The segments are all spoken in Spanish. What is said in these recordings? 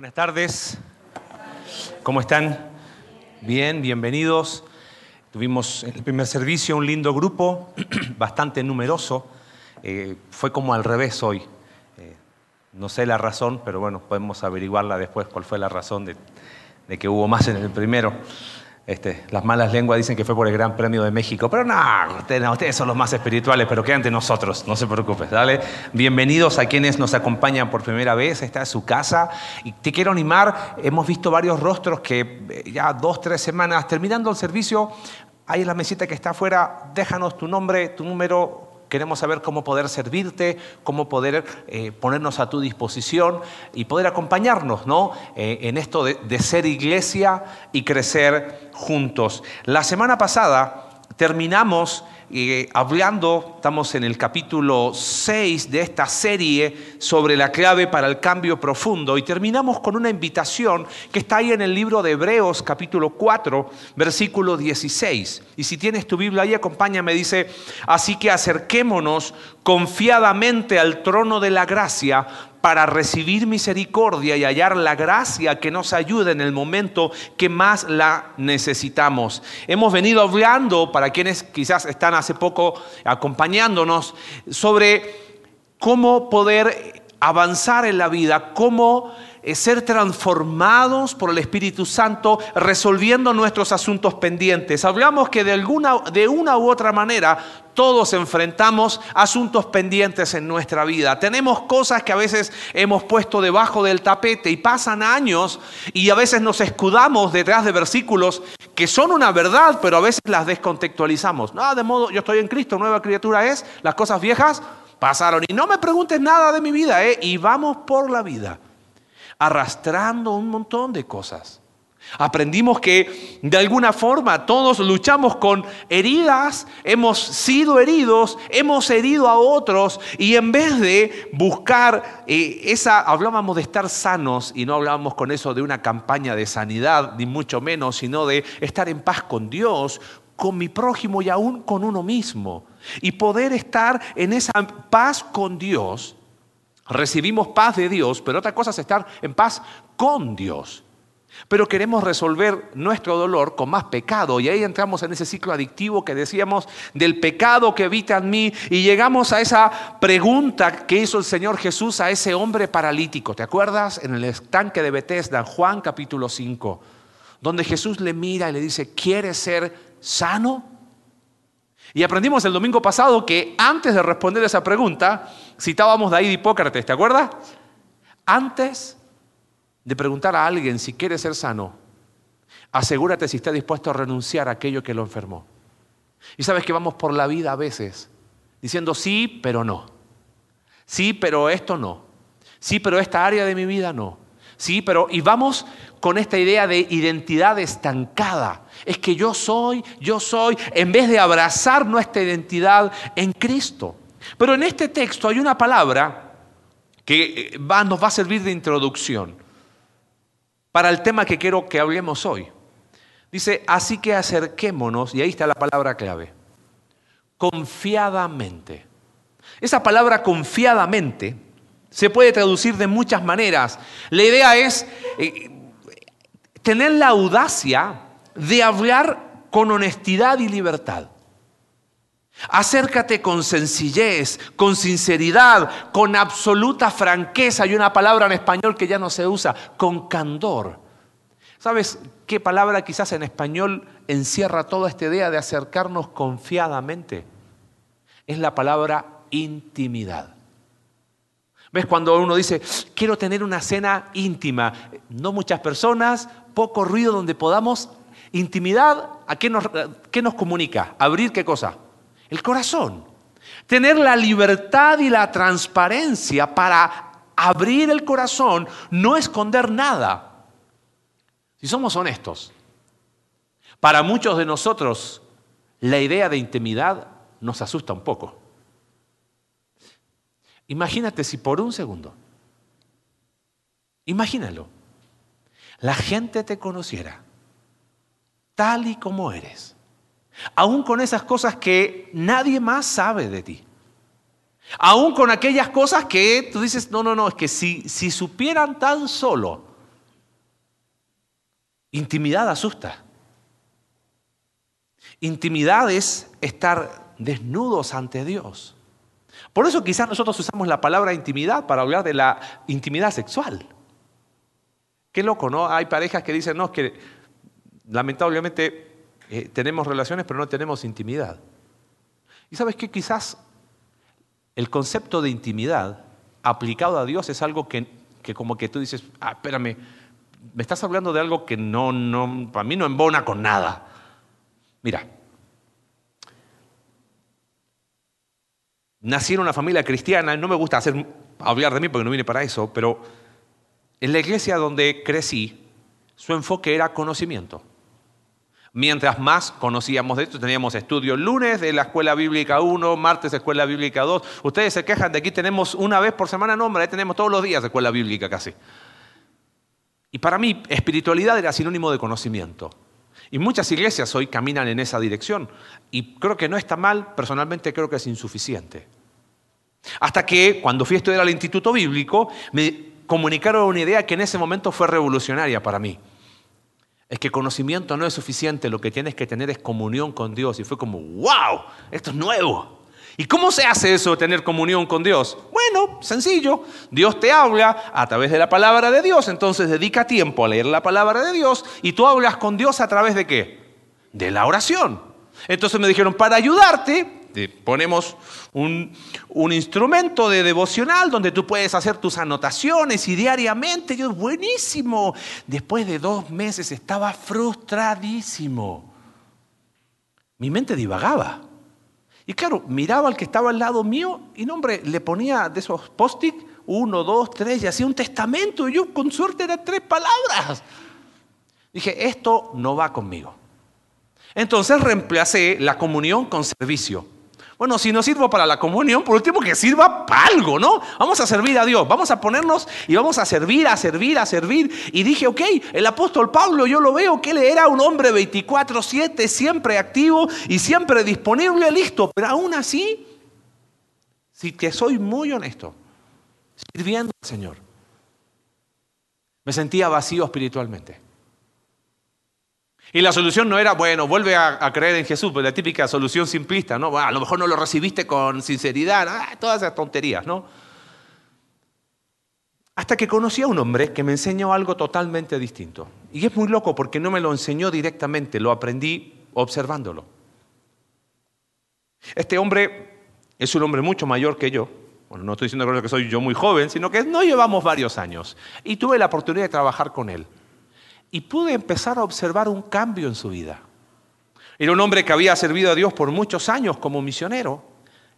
Buenas tardes. ¿Cómo están? Bien, bienvenidos. Tuvimos en el primer servicio un lindo grupo, bastante numeroso. Eh, fue como al revés hoy. Eh, no sé la razón, pero bueno, podemos averiguarla después cuál fue la razón de, de que hubo más en el primero. Este, las malas lenguas dicen que fue por el Gran Premio de México, pero no ustedes, son los más espirituales, pero quedan de nosotros, no se preocupe. Dale. Bienvenidos a quienes nos acompañan por primera vez, esta es su casa. Y te quiero animar, hemos visto varios rostros que eh, ya dos, tres semanas, terminando el servicio, ahí en la mesita que está afuera, déjanos tu nombre, tu número, Queremos saber cómo poder servirte, cómo poder eh, ponernos a tu disposición y poder acompañarnos ¿no? Eh, en esto de, de ser iglesia y crecer juntos. La semana pasada terminamos eh, hablando, estamos en el capítulo 6 de esta serie sobre la clave para el cambio profundo y terminamos con una invitación que está ahí en el libro de Hebreos capítulo 4 versículo 16. Y si tienes tu Biblia ahí, acompáñame, dice, así que acerquémonos confiadamente al trono de la gracia para recibir misericordia y hallar la gracia que nos ayude en el momento que más la necesitamos. Hemos venido hablando, para quienes quizás están hace poco acompañándonos, sobre cómo poder avanzar en la vida, cómo ser transformados por el Espíritu Santo resolviendo nuestros asuntos pendientes. Hablamos que de, alguna, de una u otra manera todos enfrentamos asuntos pendientes en nuestra vida. Tenemos cosas que a veces hemos puesto debajo del tapete y pasan años y a veces nos escudamos detrás de versículos que son una verdad, pero a veces las descontextualizamos. No, de modo, yo estoy en Cristo, nueva criatura es, las cosas viejas pasaron. Y no me preguntes nada de mi vida, ¿eh? y vamos por la vida arrastrando un montón de cosas. Aprendimos que de alguna forma todos luchamos con heridas, hemos sido heridos, hemos herido a otros y en vez de buscar eh, esa, hablábamos de estar sanos y no hablábamos con eso de una campaña de sanidad, ni mucho menos, sino de estar en paz con Dios, con mi prójimo y aún con uno mismo. Y poder estar en esa paz con Dios recibimos paz de Dios, pero otra cosa es estar en paz con Dios. Pero queremos resolver nuestro dolor con más pecado y ahí entramos en ese ciclo adictivo que decíamos del pecado que evita en mí y llegamos a esa pregunta que hizo el Señor Jesús a ese hombre paralítico. ¿Te acuerdas? En el estanque de Bethesda, Juan capítulo 5, donde Jesús le mira y le dice, ¿quieres ser sano? Y aprendimos el domingo pasado que antes de responder esa pregunta, citábamos de Hipócrates, ¿te acuerdas? Antes de preguntar a alguien si quiere ser sano, asegúrate si está dispuesto a renunciar a aquello que lo enfermó. Y sabes que vamos por la vida a veces diciendo sí, pero no. Sí, pero esto no. Sí, pero esta área de mi vida no. Sí, pero y vamos con esta idea de identidad estancada. Es que yo soy, yo soy, en vez de abrazar nuestra identidad en Cristo. Pero en este texto hay una palabra que eh, nos va a servir de introducción para el tema que quiero que hablemos hoy. Dice, así que acerquémonos, y ahí está la palabra clave, confiadamente. Esa palabra confiadamente se puede traducir de muchas maneras. La idea es eh, tener la audacia de hablar con honestidad y libertad. Acércate con sencillez, con sinceridad, con absoluta franqueza. Hay una palabra en español que ya no se usa, con candor. ¿Sabes qué palabra quizás en español encierra toda esta idea de acercarnos confiadamente? Es la palabra intimidad. ¿Ves cuando uno dice, quiero tener una cena íntima? No muchas personas, poco ruido donde podamos. Intimidad, ¿a qué nos, qué nos comunica? Abrir qué cosa? El corazón. Tener la libertad y la transparencia para abrir el corazón, no esconder nada. Si somos honestos, para muchos de nosotros la idea de intimidad nos asusta un poco. Imagínate si por un segundo, imagínalo, la gente te conociera tal y como eres, aún con esas cosas que nadie más sabe de ti, aún con aquellas cosas que tú dices, no, no, no, es que si, si supieran tan solo Intimidad asusta. Intimidad es estar desnudos ante Dios. Por eso quizás nosotros usamos la palabra intimidad para hablar de la intimidad sexual. Qué loco, ¿no? Hay parejas que dicen, no, es que lamentablemente eh, tenemos relaciones pero no tenemos intimidad. Y sabes qué, quizás el concepto de intimidad aplicado a Dios es algo que, que como que tú dices, ah, espérame, me estás hablando de algo que no, no, para mí no embona con nada. Mira, nací en una familia cristiana, no me gusta hacer, hablar de mí porque no vine para eso, pero en la iglesia donde crecí, su enfoque era conocimiento. Mientras más conocíamos de esto, teníamos estudios lunes de la Escuela Bíblica 1, martes Escuela Bíblica 2. Ustedes se quejan de aquí tenemos una vez por semana, no, hombre, tenemos todos los días Escuela Bíblica casi. Y para mí, espiritualidad era sinónimo de conocimiento. Y muchas iglesias hoy caminan en esa dirección. Y creo que no está mal, personalmente creo que es insuficiente. Hasta que cuando fui a estudiar al Instituto Bíblico, me comunicaron una idea que en ese momento fue revolucionaria para mí. Es que conocimiento no es suficiente, lo que tienes que tener es comunión con Dios. Y fue como, wow, esto es nuevo. ¿Y cómo se hace eso, tener comunión con Dios? Bueno, sencillo. Dios te habla a través de la palabra de Dios, entonces dedica tiempo a leer la palabra de Dios y tú hablas con Dios a través de qué? De la oración. Entonces me dijeron, para ayudarte, te ponemos un, un, instrumento de devocional donde tú puedes hacer tus anotaciones y diariamente. Yo, buenísimo. Después de dos meses estaba frustradísimo. Mi mente divagaba. Y claro, miraba al que estaba al lado mío y no, hombre, le ponía de esos post-it, uno, dos, tres, y hacía un testamento. Y yo, con suerte, eran tres palabras. Dije, esto no va conmigo. Entonces reemplacé la comunión con servicio. Bueno, si no sirvo para la comunión, por último que sirva para algo, ¿no? Vamos a servir a Dios, vamos a ponernos y vamos a servir, a servir, a servir. Y dije, ok, el apóstol Pablo, yo lo veo que él era un hombre 24/7, siempre activo y siempre disponible, listo. Pero aún así, si te soy muy honesto, sirviendo al Señor, me sentía vacío espiritualmente. Y la solución no era, bueno, vuelve a, creer en Jesús, pues la típica solución simplista, ¿no? a lo mejor no lo recibiste con sinceridad, ah, todas esas tonterías, ¿no? Hasta que conocí a un hombre que me enseñó algo totalmente distinto. Y es muy loco porque no me lo enseñó directamente, lo aprendí observándolo. Este hombre es un hombre mucho mayor que yo. Bueno, no estoy diciendo que soy yo muy joven, sino que no llevamos varios años. Y tuve la oportunidad de trabajar con él y pude empezar a observar un cambio en su vida. Era un hombre que había servido a Dios por muchos años como misionero,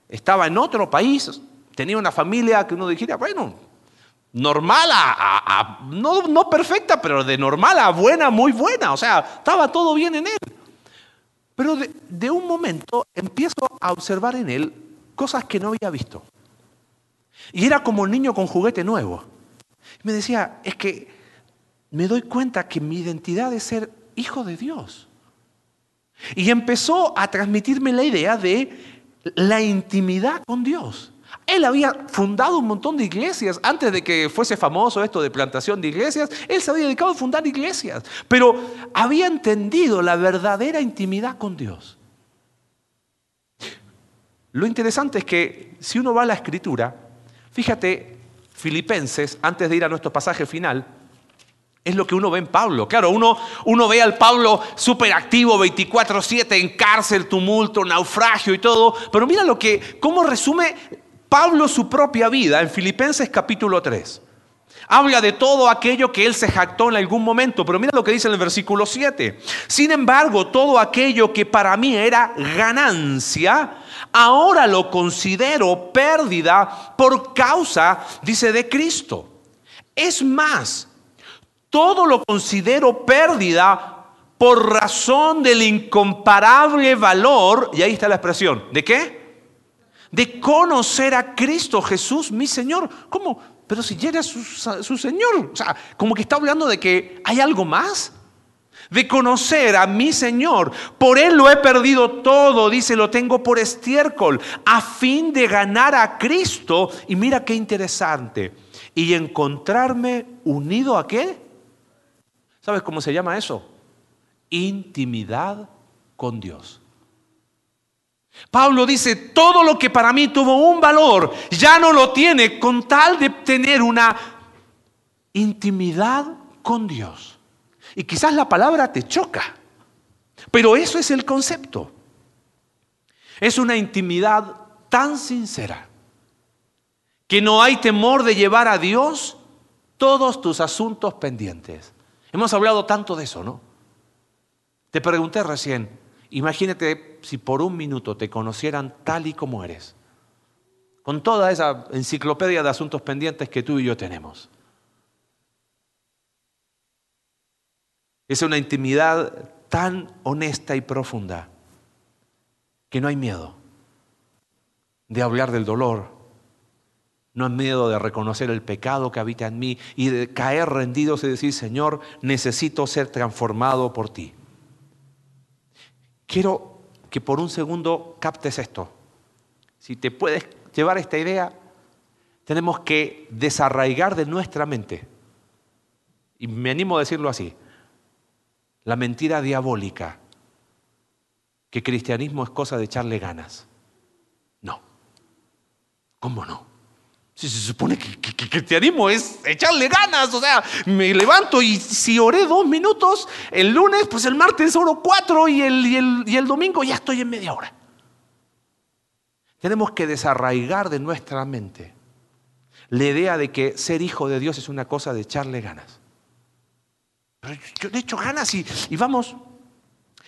estaba en otro país, tenía una familia que uno dijera, bueno, normal no, no perfecta, pero de normal a buena, muy buena, o sea, estaba todo bien en él. Pero de, de un momento empiezo a observar en él cosas que no había visto. Y era como un niño con juguete nuevo. Me decía, es que me doy cuenta que mi identidad es ser hijo de Dios. Y empezó a transmitirme la idea de la intimidad con Dios. Él había fundado un montón de iglesias. Antes de que fuese famoso esto de plantación de iglesias, él se había dedicado a fundar iglesias. Pero había entendido la verdadera intimidad con Dios. Lo interesante es que si uno va a la escritura, fíjate, Filipenses, antes de ir a nuestro pasaje final, es lo que uno ve en Pablo. Claro, uno, uno ve al Pablo súper activo, 24-7, en cárcel, tumulto, naufragio y todo. Pero mira lo que, cómo resume Pablo su propia vida en Filipenses capítulo 3. Habla de todo aquello que él se jactó en algún momento, pero mira lo que dice en el versículo 7. Sin embargo, todo aquello que para mí era ganancia, ahora lo considero pérdida por causa, dice, de Cristo. Es más, todo lo considero pérdida por razón del incomparable valor, y ahí está la expresión, ¿de qué? De conocer a Cristo Jesús, mi Señor. ¿Cómo? Pero si llega su, su Señor, o sea, como que está hablando de que hay algo más de conocer a mi Señor. Por Él lo he perdido todo, dice, lo tengo por estiércol, a fin de ganar a Cristo. Y mira qué interesante. Y encontrarme unido a qué? ¿Sabes cómo se llama eso? Intimidad con Dios. Pablo dice, todo lo que para mí tuvo un valor, ya no lo tiene con tal de tener una intimidad con Dios. Y quizás la palabra te choca, pero eso es el concepto. Es una intimidad tan sincera que no hay temor de llevar a Dios todos tus asuntos pendientes. Hemos hablado tanto de eso, ¿no? Te pregunté recién, imagínate si por un minuto te conocieran tal y como eres, con toda esa enciclopedia de asuntos pendientes que tú y yo tenemos. Es una intimidad tan honesta y profunda que no hay miedo de hablar del dolor, no hay miedo de reconocer el pecado que habita en mí y de caer rendidos y decir, Señor, necesito ser transformado por ti. Quiero que por un segundo captes esto. Si te puedes llevar esta idea, tenemos que desarraigar de nuestra mente, y me animo a decirlo así, la mentira diabólica, que cristianismo es cosa de echarle ganas. No. ¿Cómo no? Si se supone que, cristianismo es echarle ganas, o sea, me levanto y si oré dos minutos el lunes, pues el martes oro cuatro y el, y el, y el domingo ya estoy en media hora. Tenemos que desarraigar de nuestra mente la idea de que ser hijo de Dios es una cosa de echarle ganas. Pero yo le echo ganas y, y vamos.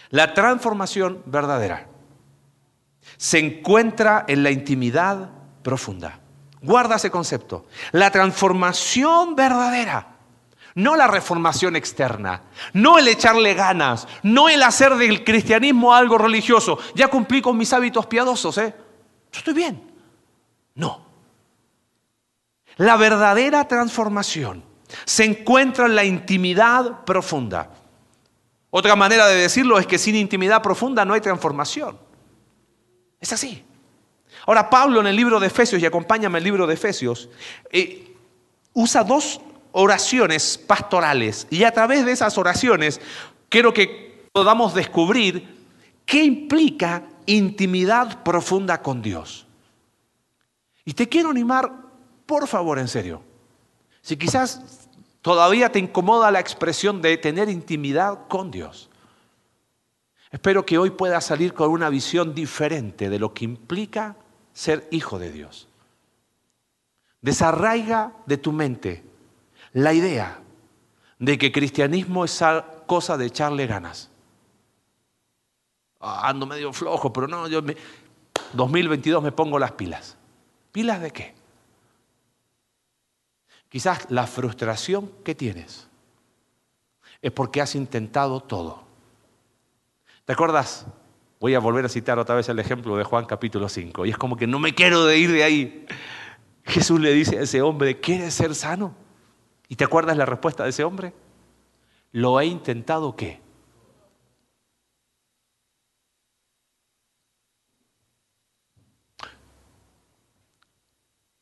La transformación verdadera se encuentra en la intimidad profunda. Guarda ese concepto. La transformación verdadera. No la reformación externa, no el echarle ganas, no el hacer del cristianismo algo religioso. Ya cumplí con mis hábitos piadosos, ¿eh? Yo estoy bien. No. La verdadera transformación se encuentra en la intimidad profunda. Otra manera de decirlo es que sin intimidad profunda no hay transformación. Es así. Ahora Pablo en el libro de Efesios, y acompáñame el libro de Efesios, eh, usa dos oraciones pastorales y a través de esas oraciones quiero que podamos descubrir qué implica intimidad profunda con Dios. Y te quiero animar, por favor, en serio. Si quizás todavía te incomoda la expresión de tener intimidad con Dios, espero que hoy puedas salir con una visión diferente de lo que implica ser hijo de Dios. Desarraiga de tu mente la idea de que cristianismo es cosa de echarle ganas. Ah, ando medio flojo, pero no, yo me, 2022 me pongo las pilas. ¿Pilas de qué? Quizás la frustración que tienes es porque has intentado todo. ¿Te acuerdas Voy a volver a citar otra vez el ejemplo de Juan capítulo 5. Y es como que no me quiero de ir de ahí. Jesús le dice a ese hombre, ¿quieres ser sano? ¿Y te acuerdas la respuesta de ese hombre? ¿Lo he intentado qué?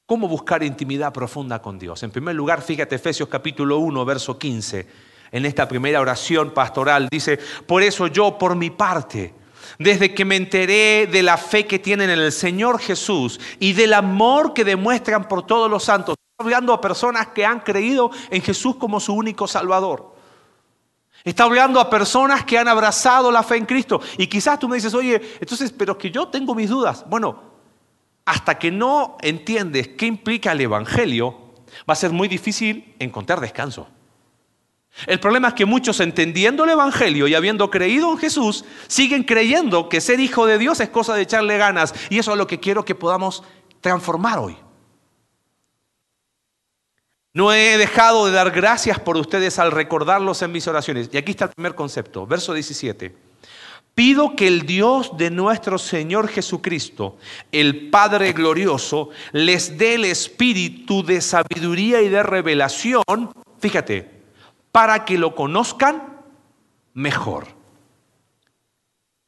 ¿Cómo buscar intimidad profunda con Dios? En primer lugar, fíjate Efesios capítulo 1, verso 15. En esta primera oración pastoral dice, por eso yo por mi parte, desde que me enteré de la fe que tienen en el Señor Jesús y del amor que demuestran por todos los santos. Está hablando a personas que han creído en Jesús como su único Salvador. Está hablando a personas que han abrazado la fe en Cristo. Y quizás tú me dices, oye, entonces, pero que yo tengo mis dudas. Bueno, hasta que no entiendes qué implica el Evangelio, va a ser muy difícil encontrar descanso. El problema es que muchos entendiendo el Evangelio y habiendo creído en Jesús, siguen creyendo que ser hijo de Dios es cosa de echarle ganas. Y eso es lo que quiero que podamos transformar hoy. No he dejado de dar gracias por ustedes al recordarlos en mis oraciones. Y aquí está el primer concepto, verso 17. Pido que el Dios de nuestro Señor Jesucristo, el Padre glorioso, les dé el espíritu de sabiduría y de revelación. Fíjate, para que lo conozcan mejor.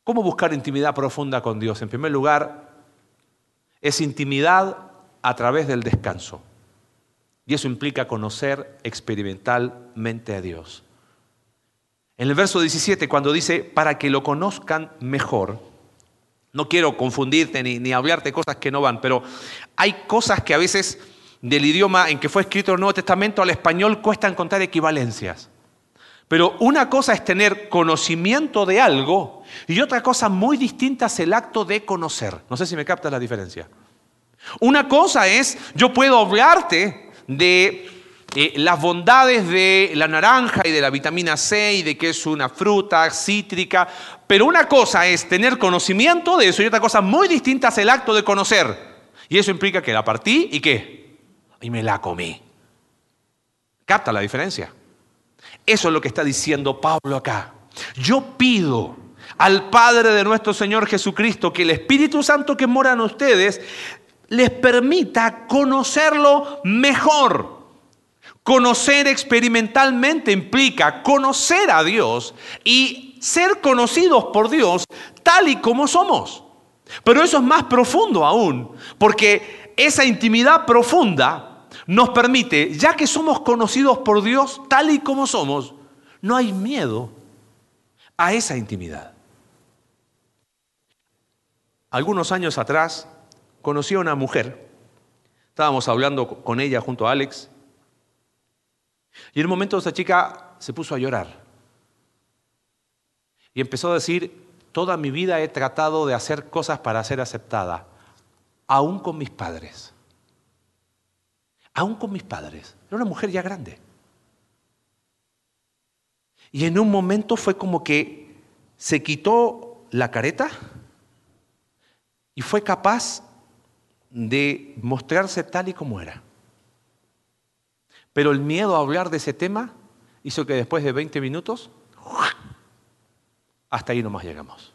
¿Cómo buscar intimidad profunda con Dios? En primer lugar, es intimidad a través del descanso. Y eso implica conocer experimentalmente a Dios. En el verso 17, cuando dice, para que lo conozcan mejor, no quiero confundirte ni, ni hablarte cosas que no van, pero hay cosas que a veces del idioma en que fue escrito el Nuevo Testamento al español cuesta encontrar equivalencias. Pero una cosa es tener conocimiento de algo y otra cosa muy distinta es el acto de conocer. No sé si me captas la diferencia. Una cosa es, yo puedo hablarte de eh, las bondades de la naranja y de la vitamina C y de que es una fruta cítrica, pero una cosa es tener conocimiento de eso y otra cosa muy distinta es el acto de conocer. Y eso implica que la partí y qué? Y me la comí. ¿Capta la diferencia? Eso es lo que está diciendo Pablo acá. Yo pido al Padre de nuestro Señor Jesucristo que el Espíritu Santo que mora en ustedes les permita conocerlo mejor. Conocer experimentalmente implica conocer a Dios y ser conocidos por Dios tal y como somos. Pero eso es más profundo aún, porque esa intimidad profunda nos permite, ya que somos conocidos por Dios tal y como somos, no hay miedo a esa intimidad. Algunos años atrás conocí a una mujer, estábamos hablando con ella junto a Alex, y en un momento esa chica se puso a llorar. Y empezó a decir, toda mi vida he tratado de hacer cosas para ser aceptada, aún con mis padres aún con mis padres. Era una mujer ya grande. Y en un momento fue como que se quitó la careta y fue capaz de mostrarse tal y como era. Pero el miedo a hablar de ese tema hizo que después de 20 minutos, hasta ahí nomás llegamos.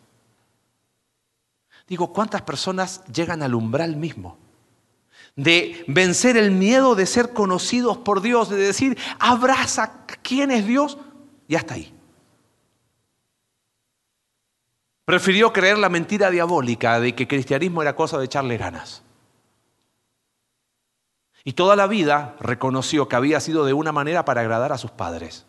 Digo, ¿cuántas personas llegan al umbral mismo? De vencer el miedo de ser conocidos por Dios, de decir, abraza quién es Dios y hasta ahí. Prefirió creer la mentira diabólica de que cristianismo era cosa de echarle ganas. Y toda la vida reconoció que había sido de una manera para agradar a sus padres.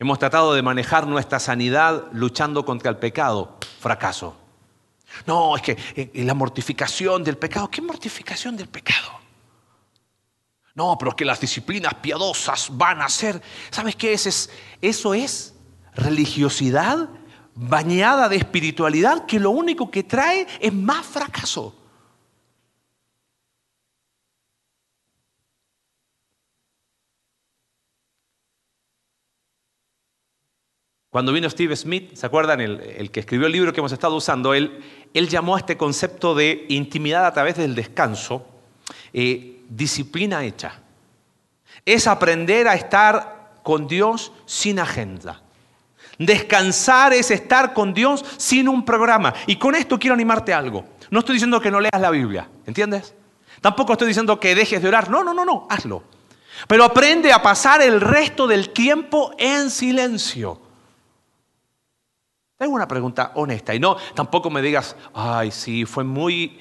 Hemos tratado de manejar nuestra sanidad luchando contra el pecado. Fracaso. No, es que eh, la mortificación del pecado. ¿Qué mortificación del pecado? No, pero es que las disciplinas piadosas van a ser. ¿Sabes qué es? Eso es religiosidad bañada de espiritualidad que lo único que trae es más fracaso. Cuando vino Steve Smith, ¿se acuerdan? El, que escribió el libro que hemos estado usando, él, él, llamó a este concepto de intimidad a través del descanso eh, disciplina hecha. Es aprender a estar con Dios sin agenda. Descansar es estar con Dios sin un programa. Y con esto quiero animarte a algo. No estoy diciendo que no leas la Biblia, ¿entiendes? Tampoco estoy diciendo que dejes de orar. No, no, no, no, hazlo. Pero aprende a pasar el resto del tiempo en silencio. Tengo una pregunta honesta y no, tampoco me digas, ay, sí, fue muy...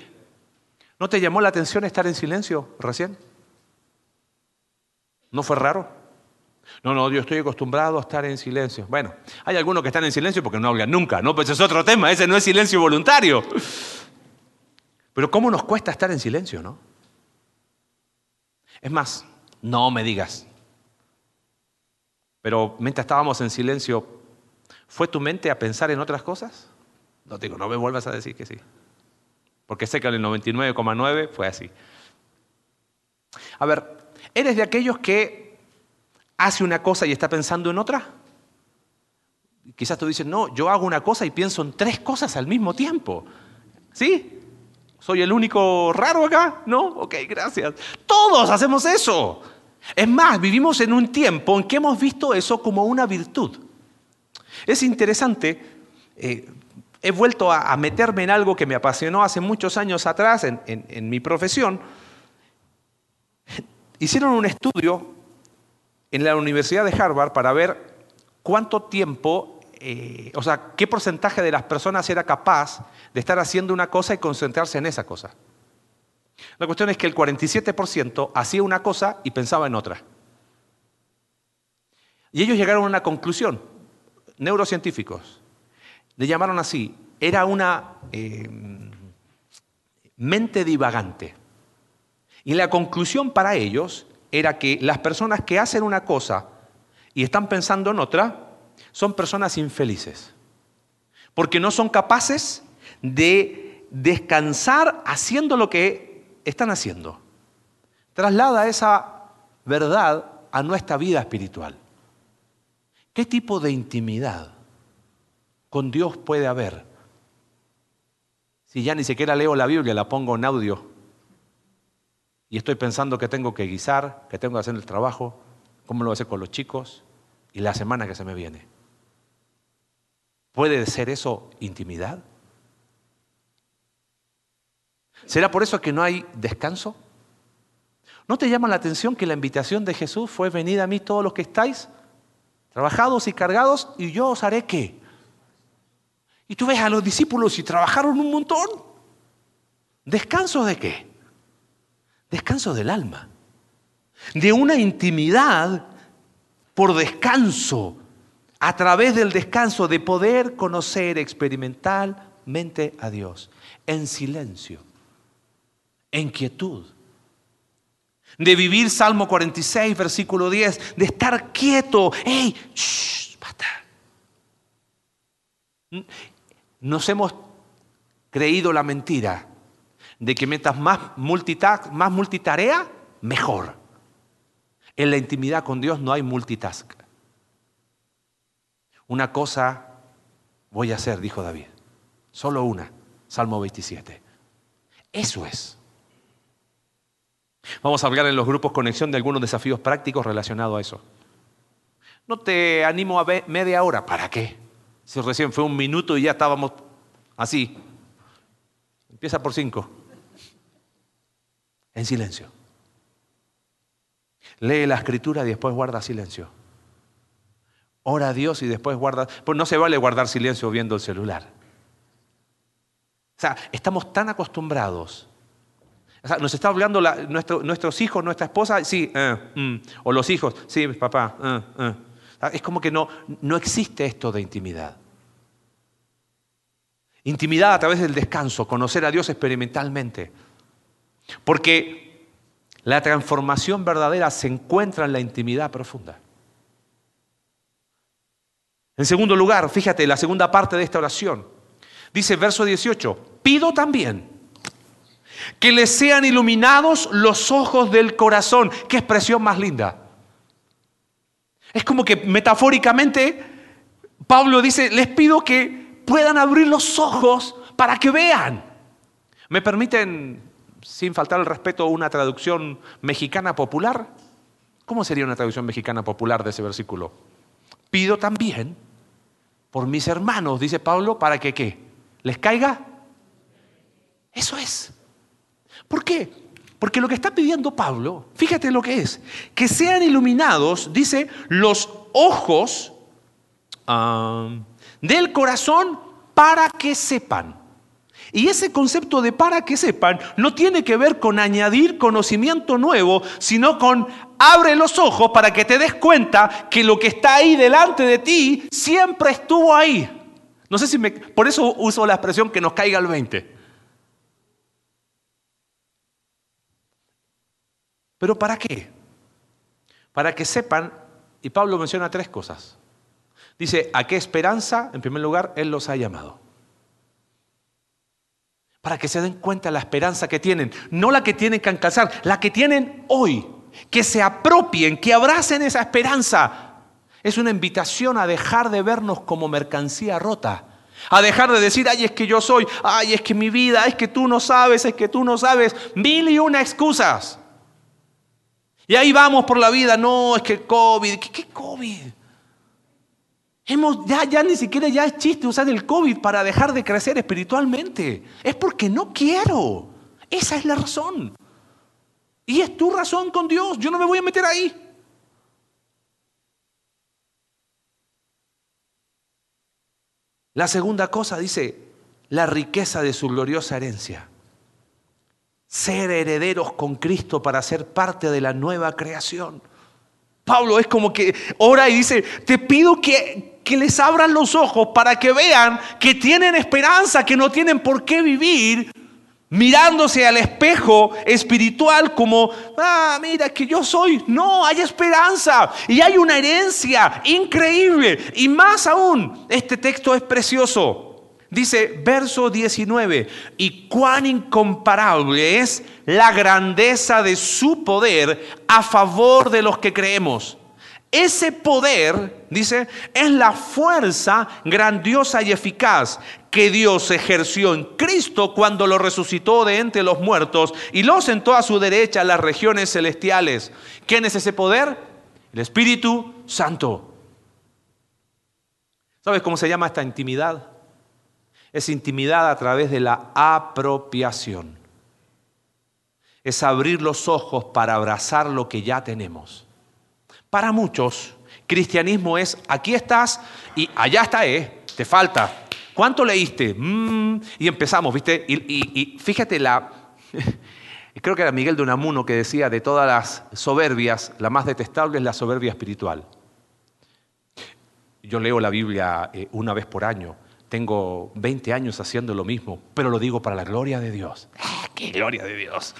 ¿No te llamó la atención estar en silencio recién? ¿No fue raro? No, no, yo estoy acostumbrado a estar en silencio. Bueno, hay algunos que están en silencio porque no hablan nunca, ¿no? Pues es otro tema, ese no es silencio voluntario. Pero ¿cómo nos cuesta estar en silencio, no? Es más, no me digas. Pero mientras estábamos en silencio, ¿Fue tu mente a pensar en otras cosas? No digo, no me vuelvas a decir que sí. Porque sé que el 99,9 fue así. A ver, ¿eres de aquellos que hace una cosa y está pensando en otra? Quizás tú dices, no, yo hago una cosa y pienso en tres cosas al mismo tiempo. ¿Sí? ¿Soy el único raro acá? ¿No? Ok, gracias. Todos hacemos eso. Es más, vivimos en un tiempo en que hemos visto eso como una virtud. Es interesante, eh, he vuelto a, meterme en algo que me apasionó hace muchos años atrás en, mi profesión. Hicieron un estudio en la Universidad de Harvard para ver cuánto tiempo, eh, o sea, qué porcentaje de las personas era capaz de estar haciendo una cosa y concentrarse en esa cosa. La cuestión es que el 47% hacía una cosa y pensaba en otra. Y ellos llegaron a una conclusión, neurocientíficos, le llamaron así, era una eh, mente divagante. Y la conclusión para ellos era que las personas que hacen una cosa y están pensando en otra, son personas infelices. Porque no son capaces de descansar haciendo lo que están haciendo. Traslada esa verdad a nuestra vida espiritual. ¿Qué tipo de intimidad con Dios puede haber? Si ya ni siquiera leo la Biblia, la pongo en audio y estoy pensando que tengo que guisar, que tengo que hacer el trabajo, cómo lo voy a hacer con los chicos y la semana que se me viene. ¿Puede ser eso intimidad? ¿Será por eso que no hay descanso? ¿No te llama la atención que la invitación de Jesús fue venid a mí todos los que estáis trabajados y cargados y yo os haré qué? Y tú ves a los discípulos y trabajaron un montón. ¿Descanso de qué? Descanso del alma. De una intimidad por descanso, a través del descanso de poder conocer experimentalmente a Dios, en silencio, en quietud. De vivir Salmo 46, versículo 10, de estar quieto. ¡Ey! Basta. Nos hemos creído la mentira de que mientras más, más multitarea, mejor. En la intimidad con Dios no hay multitask. Una cosa voy a hacer, dijo David. Solo una. Salmo 27. Eso es. Vamos a hablar en los grupos conexión de algunos desafíos prácticos relacionados a eso. No te animo a ver media hora. ¿Para qué? Si recién fue un minuto y ya estábamos así. Empieza por cinco en silencio. Lee la escritura y después guarda silencio. Ora a Dios y después guarda... Pues no se vale guardar silencio viendo el celular. O sea, estamos tan acostumbrados. Nos está hablando nuestros hijos, nuestra esposa, sí, eh, mm. o los hijos, sí, papá. Eh, eh. Es como que no, no existe esto de intimidad. Intimidad a través del descanso, conocer a Dios experimentalmente. Porque la transformación verdadera se encuentra en la intimidad profunda. En segundo lugar, fíjate, la segunda parte de esta oración. Dice verso 18, pido también que les sean iluminados los ojos del corazón. Qué expresión más linda. Es como que metafóricamente Pablo dice, les pido que puedan abrir los ojos para que vean. ¿Me permiten sin faltar el respeto, una traducción mexicana popular. ¿Cómo sería una traducción mexicana popular de ese versículo? Pido también por mis hermanos, dice Pablo, para que qué? ¿Les caiga? Eso es. ¿Por qué? Porque lo que está pidiendo Pablo, fíjate lo que es, que sean iluminados, dice, los ojos del corazón para que sepan. Y ese concepto de para que sepan no tiene que ver con añadir conocimiento nuevo, sino con abre los ojos para que te des cuenta que lo que está ahí delante de ti siempre estuvo ahí. No sé si me... Por eso uso la expresión que nos caiga el 20. ¿Pero para qué? Para que sepan, y Pablo menciona tres cosas. Dice, ¿a qué esperanza? En primer lugar, Él los ha llamado para que se den cuenta la esperanza que tienen, no la que tienen que alcanzar, la que tienen hoy, que se apropien, que abracen esa esperanza. Es una invitación a dejar de vernos como mercancía rota, a dejar de decir, ay, es que yo soy, ay, es que mi vida, es que tú no sabes, es que tú no sabes, mil y una excusas. Y ahí vamos por la vida, no, es que el COVID, ¿qué, COVID? Hemos, ya, ya ni siquiera ya es chiste usar el COVID para dejar de crecer espiritualmente. Es porque no quiero. Esa es la razón. Y es tu razón con Dios. Yo no me voy a meter ahí. La segunda cosa dice, la riqueza de su gloriosa herencia. Ser herederos con Cristo para ser parte de la nueva creación. Pablo es como que ora y dice, te pido que, que les abran los ojos para que vean que tienen esperanza, que no tienen por qué vivir mirándose al espejo espiritual como, ah, mira que yo soy. No, hay esperanza y hay una herencia increíble. Y más aún, este texto es precioso. Dice verso 19, y cuán incomparable es la grandeza de su poder a favor de los que creemos. Ese poder, dice, es la fuerza grandiosa y eficaz que Dios ejerció en Cristo cuando lo resucitó de entre los muertos y lo sentó a su derecha en las regiones celestiales. ¿Quién es ese poder? El Espíritu Santo. ¿Sabes cómo se llama esta intimidad? Es intimidad a través de la apropiación. Es abrir los ojos para abrazar lo que ya tenemos. Para muchos, cristianismo es aquí estás y allá está, ¿eh? Te falta. ¿Cuánto leíste? Mm, y empezamos, ¿viste? Y, fíjate la... Creo que era Miguel de Unamuno que decía de todas las soberbias, la más detestable es la soberbia espiritual. Yo leo la Biblia eh, una vez por año tengo 20 años haciendo lo mismo, pero lo digo para la gloria de Dios. ¡Ah, ¡Qué gloria de Dios!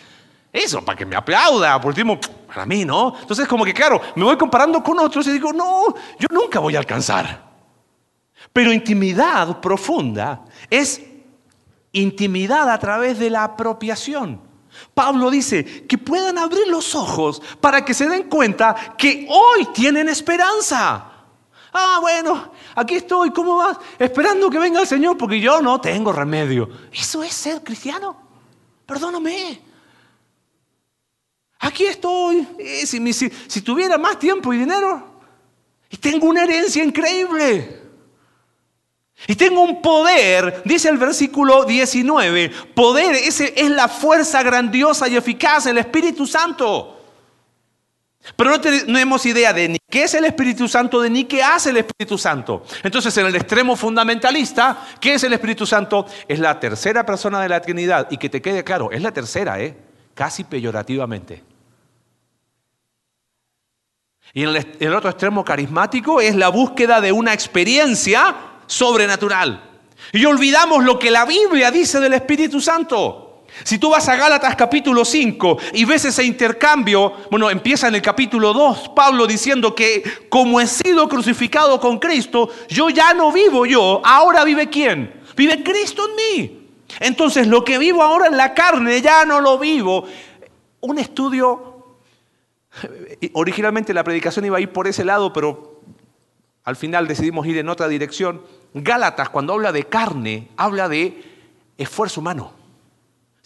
Eso, para que me aplauda, por último, para mí, ¿no? Entonces, como que, claro, me voy comparando con otros y digo, no, yo nunca voy a alcanzar. Pero intimidad profunda es intimidad a través de la apropiación. Pablo dice que puedan abrir los ojos para que se den cuenta que hoy tienen esperanza. Ah, bueno, aquí estoy, ¿cómo vas? Esperando que venga el Señor porque yo no tengo remedio. Eso es ser cristiano. Perdóname. Aquí estoy. Si, tuviera más tiempo y dinero, y tengo una herencia increíble. Y tengo un poder, dice el versículo 19, poder, es la fuerza grandiosa y eficaz, el Espíritu Santo. Pero no tenemos idea de ni qué es el Espíritu Santo, de ni qué hace el Espíritu Santo. Entonces, en el extremo fundamentalista, ¿qué es el Espíritu Santo? Es la tercera persona de la Trinidad. Y que te quede claro, es la tercera, ¿eh? Casi peyorativamente. Y en el, el otro extremo carismático es la búsqueda de una experiencia sobrenatural. Y olvidamos lo que la Biblia dice del Espíritu Santo. Si tú vas a Gálatas capítulo 5 y ves ese intercambio, bueno, empieza en el capítulo 2, Pablo diciendo que como he sido crucificado con Cristo, yo ya no vivo yo, ahora vive quién? Vive Cristo en mí. Entonces lo que vivo ahora en la carne ya no lo vivo. Un estudio, originalmente la predicación iba a ir por ese lado, pero al final decidimos ir en otra dirección. Gálatas cuando habla de carne, habla de esfuerzo humano.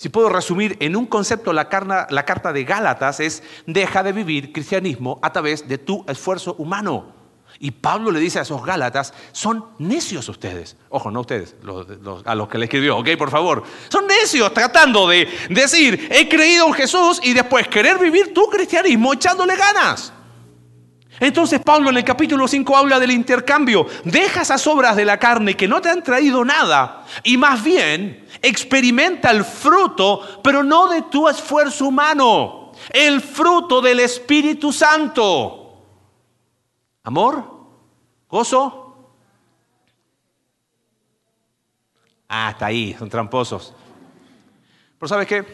Si puedo resumir en un concepto la, carta de Gálatas es, deja de vivir cristianismo a través de tu esfuerzo humano. Y Pablo le dice a esos Gálatas, son necios ustedes. Ojo, no ustedes, a los que le escribió, ok, por favor. Son necios tratando de decir, he creído en Jesús y después querer vivir tu cristianismo echándole ganas. Entonces Pablo en el capítulo 5 habla del intercambio. Deja esas obras de la carne que no te han traído nada y más bien experimenta el fruto, pero no de tu esfuerzo humano, el fruto del Espíritu Santo. Amor, gozo. Ah, está ahí, son tramposos. Pero ¿sabes qué?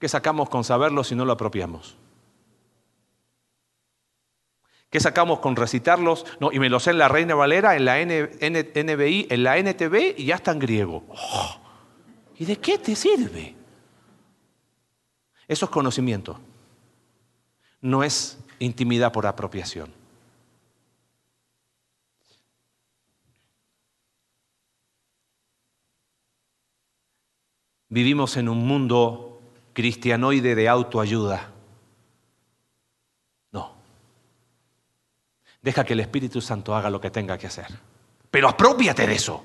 ¿Qué sacamos con saberlo si no lo apropiamos? ¿Qué sacamos con recitarlos? No, y me lo sé en la Reina Valera, en la NBI, en la NTV y ya está en griego. Oh, ¿Y de qué te sirve? Eso es conocimiento. No es intimidad por apropiación. Vivimos en un mundo cristianoide de autoayuda. Deja que el Espíritu Santo haga lo que tenga que hacer. Pero apropiate de eso.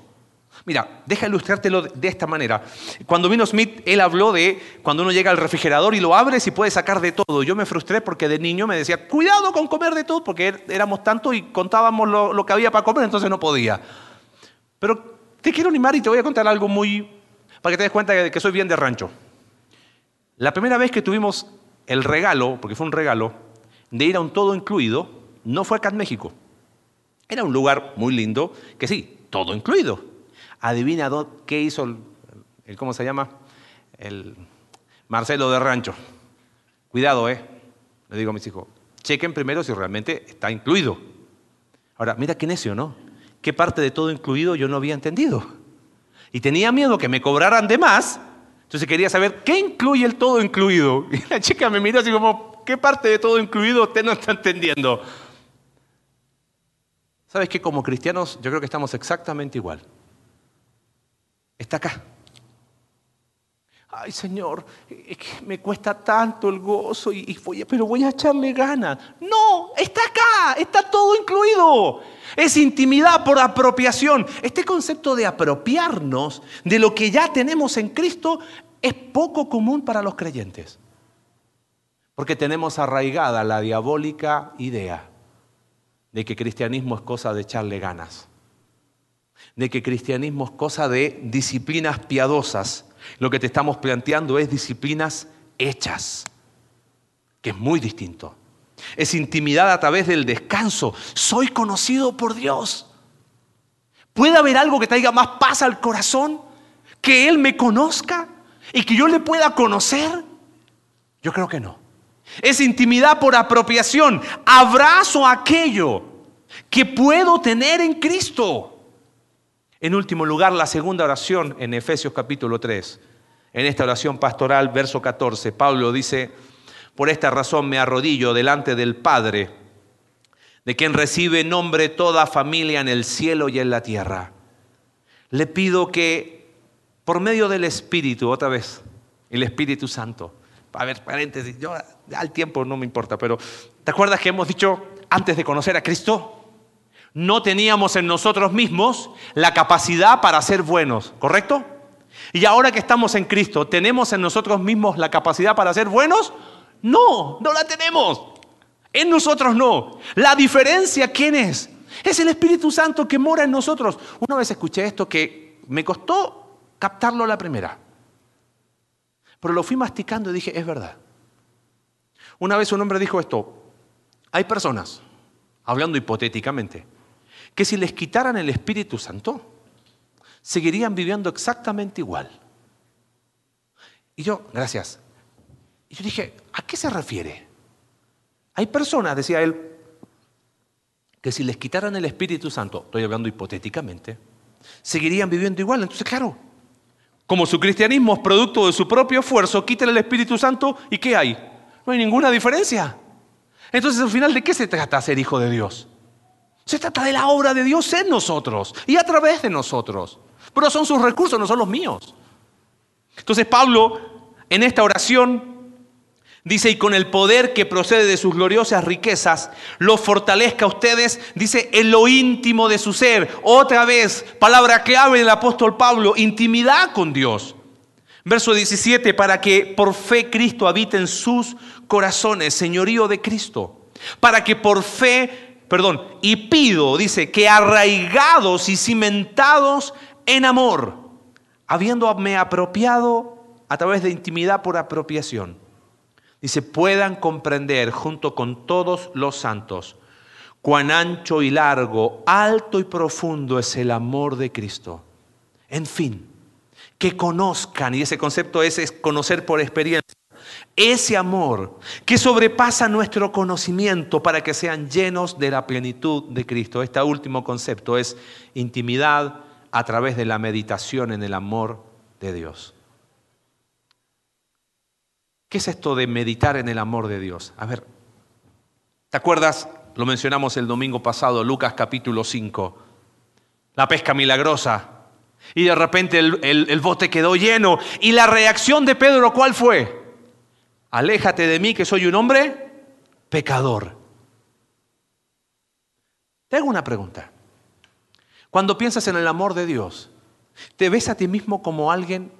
Mira, deja ilustrártelo de esta manera. Cuando vino Smith, él habló de cuando uno llega al refrigerador y lo abres y puedes sacar de todo. Yo me frustré porque de niño me decía, cuidado con comer de todo, porque er, éramos tantos y contábamos lo, que había para comer, entonces no podía. Pero te quiero animar y te voy a contar algo muy... para que te des cuenta de que soy bien de rancho. La primera vez que tuvimos el regalo, porque fue un regalo, de ir a un todo incluido, no fue acá México. Era un lugar muy lindo, que sí, todo incluido. Adivina qué hizo el, ¿cómo se llama? El Marcelo de Rancho. Cuidado, ¿eh? Le digo a mis hijos, chequen primero si realmente está incluido. Ahora, mira qué necio, ¿no? ¿Qué parte de todo incluido yo no había entendido? Y tenía miedo que me cobraran de más, entonces quería saber qué incluye el todo incluido. Y la chica me miró así como, ¿qué parte de todo incluido usted no está entendiendo? ¿Sabes qué? Como cristianos yo creo que estamos exactamente igual. Está acá. Ay Señor, me cuesta tanto el gozo, y, pero voy a echarle ganas. No, está acá, está todo incluido. Es intimidad por apropiación. Este concepto de apropiarnos de lo que ya tenemos en Cristo es poco común para los creyentes. Porque tenemos arraigada la diabólica idea de que cristianismo es cosa de echarle ganas, de que cristianismo es cosa de disciplinas piadosas. Lo que te estamos planteando es disciplinas hechas, que es muy distinto. Es intimidad a través del descanso. Soy conocido por Dios. ¿Puede haber algo que traiga más paz al corazón? ¿Que Él me conozca y que yo le pueda conocer? Yo creo que no. Es intimidad por apropiación. Abrazo aquello que puedo tener en Cristo. En último lugar, la segunda oración en Efesios capítulo 3. En esta oración pastoral, verso 14, Pablo dice, por esta razón me arrodillo delante del Padre, de quien recibe nombre toda familia en el cielo y en la tierra. Le pido que, por medio del Espíritu, otra vez, el Espíritu Santo, a ver, paréntesis, yo al tiempo no me importa, pero ¿te acuerdas que hemos dicho antes de conocer a Cristo? No teníamos en nosotros mismos la capacidad para ser buenos, ¿correcto? Y ahora que estamos en Cristo, ¿tenemos en nosotros mismos la capacidad para ser buenos? No, no la tenemos. En nosotros no. La diferencia, ¿quién es? Es el Espíritu Santo que mora en nosotros. Una vez escuché esto que me costó captarlo la primera. Pero lo fui masticando y dije, es verdad. Una vez un hombre dijo esto, hay personas, hablando hipotéticamente, que si les quitaran el Espíritu Santo, seguirían viviendo exactamente igual. Y yo, gracias. Y yo dije, ¿a qué se refiere? Hay personas, decía él, que si les quitaran el Espíritu Santo, estoy hablando hipotéticamente, seguirían viviendo igual. Entonces, claro, como su cristianismo es producto de su propio esfuerzo, quiten el Espíritu Santo y ¿qué hay? No hay ninguna diferencia. Entonces, al final, ¿de qué se trata ser hijo de Dios? Se trata de la obra de Dios en nosotros y a través de nosotros. Pero son sus recursos, no son los míos. Entonces, Pablo, en esta oración, Dice, y con el poder que procede de sus gloriosas riquezas, los fortalezca a ustedes, dice, en lo íntimo de su ser. Otra vez, palabra clave del apóstol Pablo, intimidad con Dios. Verso 17, para que por fe Cristo habite en sus corazones, señorío de Cristo. Para que por fe, perdón, y pido, dice, que arraigados y cimentados en amor, habiéndome apropiado a través de intimidad por apropiación Dice, puedan comprender junto con todos los santos cuán ancho y largo, alto y profundo es el amor de Cristo. En fin, que conozcan, y ese concepto es, es conocer por experiencia, ese amor que sobrepasa nuestro conocimiento para que sean llenos de la plenitud de Cristo. Este último concepto es intimidad a través de la meditación en el amor de Dios. ¿Qué es esto de meditar en el amor de Dios? A ver, ¿te acuerdas? Lo mencionamos el domingo pasado, Lucas capítulo 5. La pesca milagrosa. Y de repente el, bote quedó lleno. ¿Y la reacción de Pedro cuál fue? Aléjate de mí que soy un hombre pecador. Te hago una pregunta. Cuando piensas en el amor de Dios, ¿te ves a ti mismo como alguien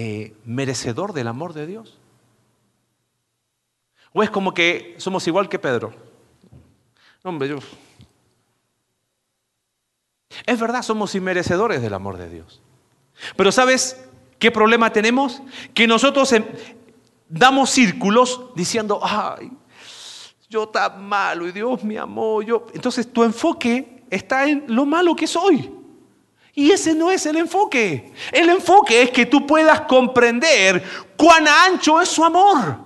eh, merecedor del amor de Dios? ¿O es como que somos igual que Pedro? hombre, yo... Es verdad, somos inmerecedores del amor de Dios. Pero sabes, ¿Qué problema tenemos? Que nosotros em, damos círculos diciendo, ay, yo tan malo y Dios me amó. Yo... Entonces tu enfoque está en lo malo que soy. Y ese no es el enfoque. El enfoque es que tú puedas comprender cuán ancho es su amor,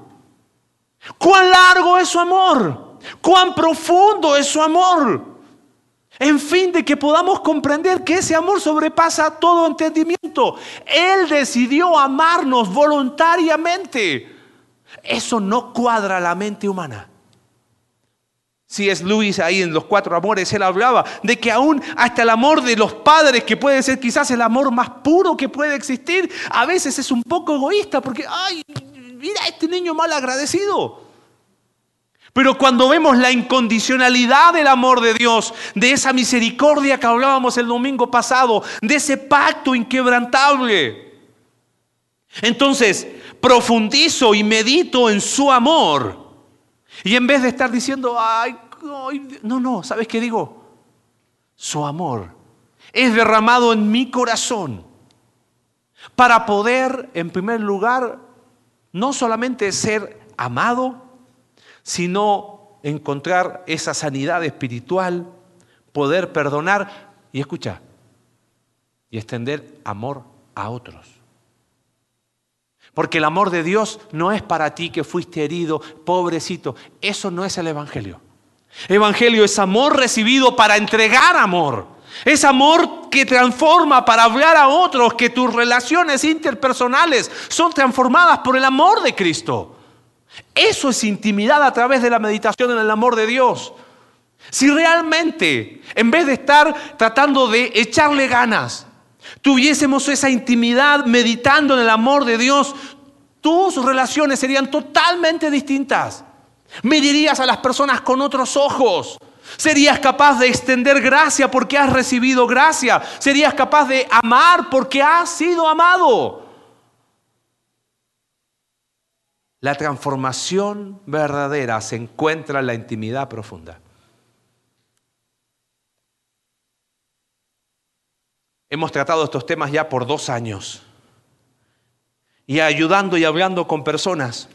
cuán largo es su amor, cuán profundo es su amor. En fin, de que podamos comprender que ese amor sobrepasa todo entendimiento. Él decidió amarnos voluntariamente. Eso no cuadra la mente humana. Si es Luis ahí en los cuatro amores, él hablaba de que aún hasta el amor de los padres, que puede ser quizás el amor más puro que puede existir, a veces es un poco egoísta porque, ay, mira este niño mal agradecido. Pero cuando vemos la incondicionalidad del amor de Dios, de esa misericordia que hablábamos el domingo pasado, de ese pacto inquebrantable, entonces profundizo y medito en su amor y en vez de estar diciendo, ay, no, no, ¿sabes qué digo? Su amor es derramado en mi corazón para poder, en primer lugar, no solamente ser amado, sino encontrar esa sanidad espiritual, poder perdonar y escucha, y extender amor a otros. Porque el amor de Dios no es para ti que fuiste herido, pobrecito. Eso no es el Evangelio. Evangelio es amor recibido para entregar amor. Es amor que transforma para hablar a otros, que tus relaciones interpersonales son transformadas por el amor de Cristo. Eso es intimidad a través de la meditación en el amor de Dios. Si realmente, en vez de estar tratando de echarle ganas, tuviésemos esa intimidad meditando en el amor de Dios, tus relaciones serían totalmente distintas. Medirías a las personas con otros ojos. Serías capaz de extender gracia porque has recibido gracia. Serías capaz de amar porque has sido amado. La transformación verdadera se encuentra en la intimidad profunda. Hemos tratado estos temas ya por dos años. Y ayudando y hablando con personas.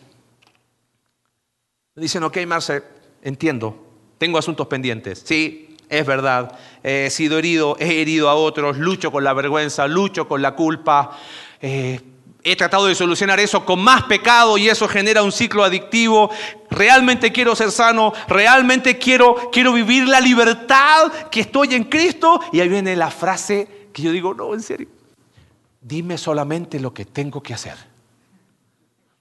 Dicen, ok, Marce, entiendo, tengo asuntos pendientes. Sí, es verdad, he sido herido, he herido a otros, lucho con la vergüenza, lucho con la culpa. Eh, he tratado de solucionar eso con más pecado y eso genera un ciclo adictivo. Realmente quiero ser sano, realmente quiero, quiero vivir la libertad que estoy en Cristo. Y ahí viene la frase que yo digo, no, en serio, dime solamente lo que tengo que hacer.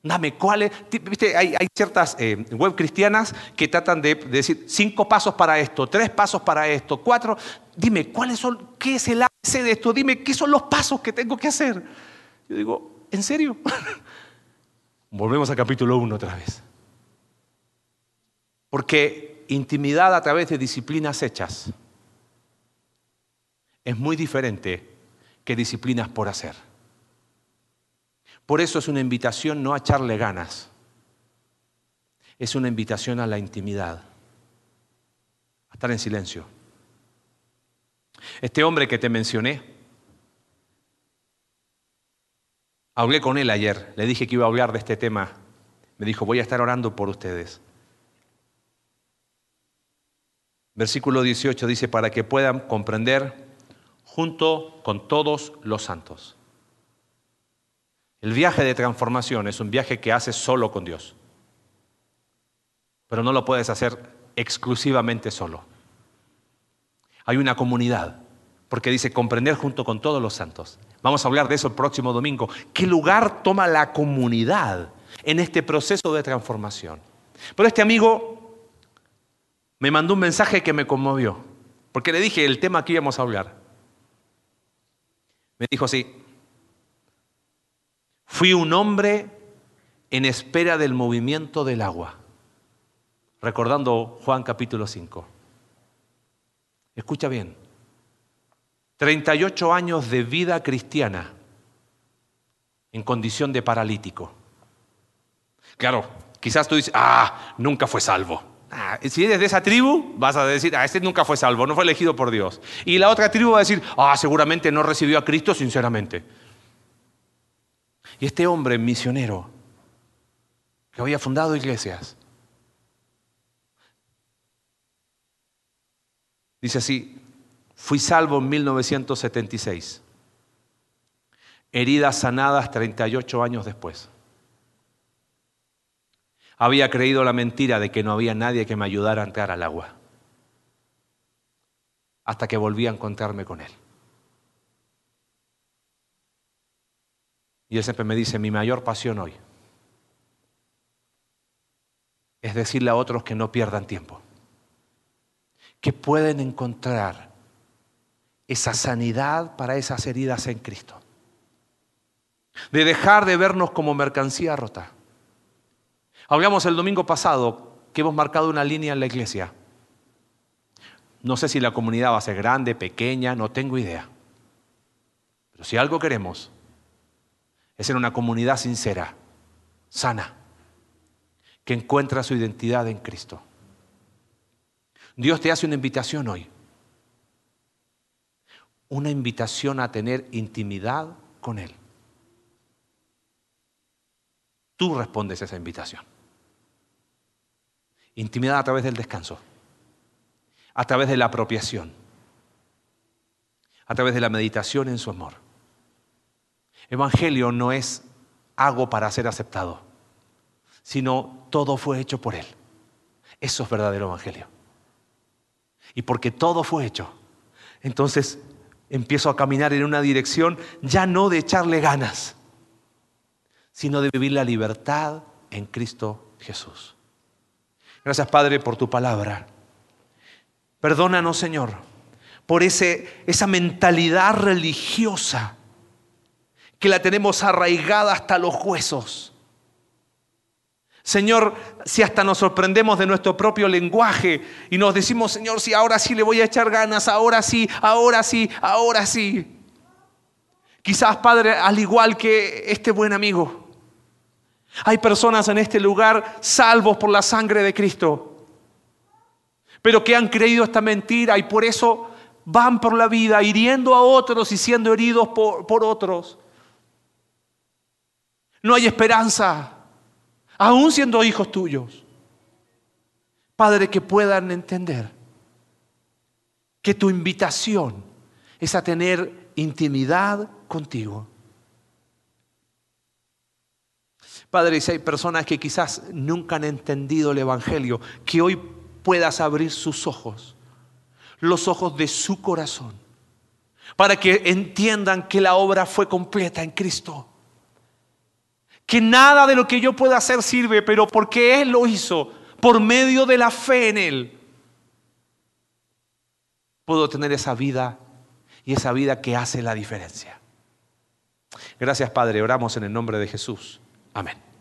Dame cuáles. Viste, hay, ciertas eh, web cristianas que tratan de, decir cinco pasos para esto, tres pasos para esto, cuatro. Dime cuáles son, qué es el ABC de esto, dime qué son los pasos que tengo que hacer. Yo digo, ¿en serio? Volvemos al capítulo 1 otra vez. Porque intimidad a través de disciplinas hechas es muy diferente que disciplinas por hacer. Por eso es una invitación no a echarle ganas, es una invitación a la intimidad, a estar en silencio. Este hombre que te mencioné, hablé con él ayer, le dije que iba a hablar de este tema, me dijo, voy a estar orando por ustedes. Versículo 18 dice, para que puedan comprender junto con todos los santos. El viaje de transformación es un viaje que haces solo con Dios, pero no lo puedes hacer exclusivamente solo. Hay una comunidad, porque dice comprender junto con todos los santos. Vamos a hablar de eso el próximo domingo. ¿Qué lugar toma la comunidad en este proceso de transformación? Pero este amigo me mandó un mensaje que me conmovió, porque le dije el tema que íbamos a hablar. Me dijo así, fui un hombre en espera del movimiento del agua, recordando Juan capítulo 5. Escucha bien, 38 años de vida cristiana en condición de paralítico. Claro, quizás tú dices, ah, nunca fue salvo. Ah, si eres de esa tribu, vas a decir, ah, este nunca fue salvo, no fue elegido por Dios. Y la otra tribu va a decir, ah, seguramente no recibió a Cristo sinceramente. Y este hombre misionero, que había fundado iglesias, dice así, fui salvo en 1976, heridas sanadas 38 años después. Había creído la mentira de que no había nadie que me ayudara a entrar al agua, hasta que volví a encontrarme con él. Y él siempre me dice, mi mayor pasión hoy es decirle a otros que no pierdan tiempo, que pueden encontrar esa sanidad para esas heridas en Cristo, de dejar de vernos como mercancía rota. Hablamos el domingo pasado que hemos marcado una línea en la iglesia. No sé si la comunidad va a ser grande, pequeña, no tengo idea. Pero si algo queremos es ser una comunidad sincera, sana, que encuentra su identidad en Cristo. Dios te hace una invitación hoy. Una invitación a tener intimidad con Él. Tú respondes a esa invitación. Intimidad a través del descanso, a través de la apropiación, a través de la meditación en su amor. Evangelio no es hago para ser aceptado, sino todo fue hecho por Él. Eso es verdadero Evangelio. Y porque todo fue hecho, entonces empiezo a caminar en una dirección ya no de echarle ganas, sino de vivir la libertad en Cristo Jesús. Gracias Padre por tu palabra. Perdónanos Señor por ese, esa mentalidad religiosa que la tenemos arraigada hasta los huesos. Señor, si hasta nos sorprendemos de nuestro propio lenguaje y nos decimos, Señor, si ahora sí le voy a echar ganas, ahora sí, ahora sí, ahora sí. Quizás, Padre, al igual que este buen amigo, hay personas en este lugar salvos por la sangre de Cristo, pero que han creído esta mentira y por eso van por la vida hiriendo a otros y siendo heridos por, por otros. No hay esperanza, aún siendo hijos tuyos. Padre, que puedan entender que tu invitación es a tener intimidad contigo. Padre, si hay personas que quizás nunca han entendido el Evangelio, que hoy puedas abrir sus ojos, los ojos de su corazón, para que entiendan que la obra fue completa en Cristo que nada de lo que yo pueda hacer sirve, pero porque Él lo hizo, por medio de la fe en Él, puedo tener esa vida y esa vida que hace la diferencia. Gracias Padre, oramos en el nombre de Jesús. Amen.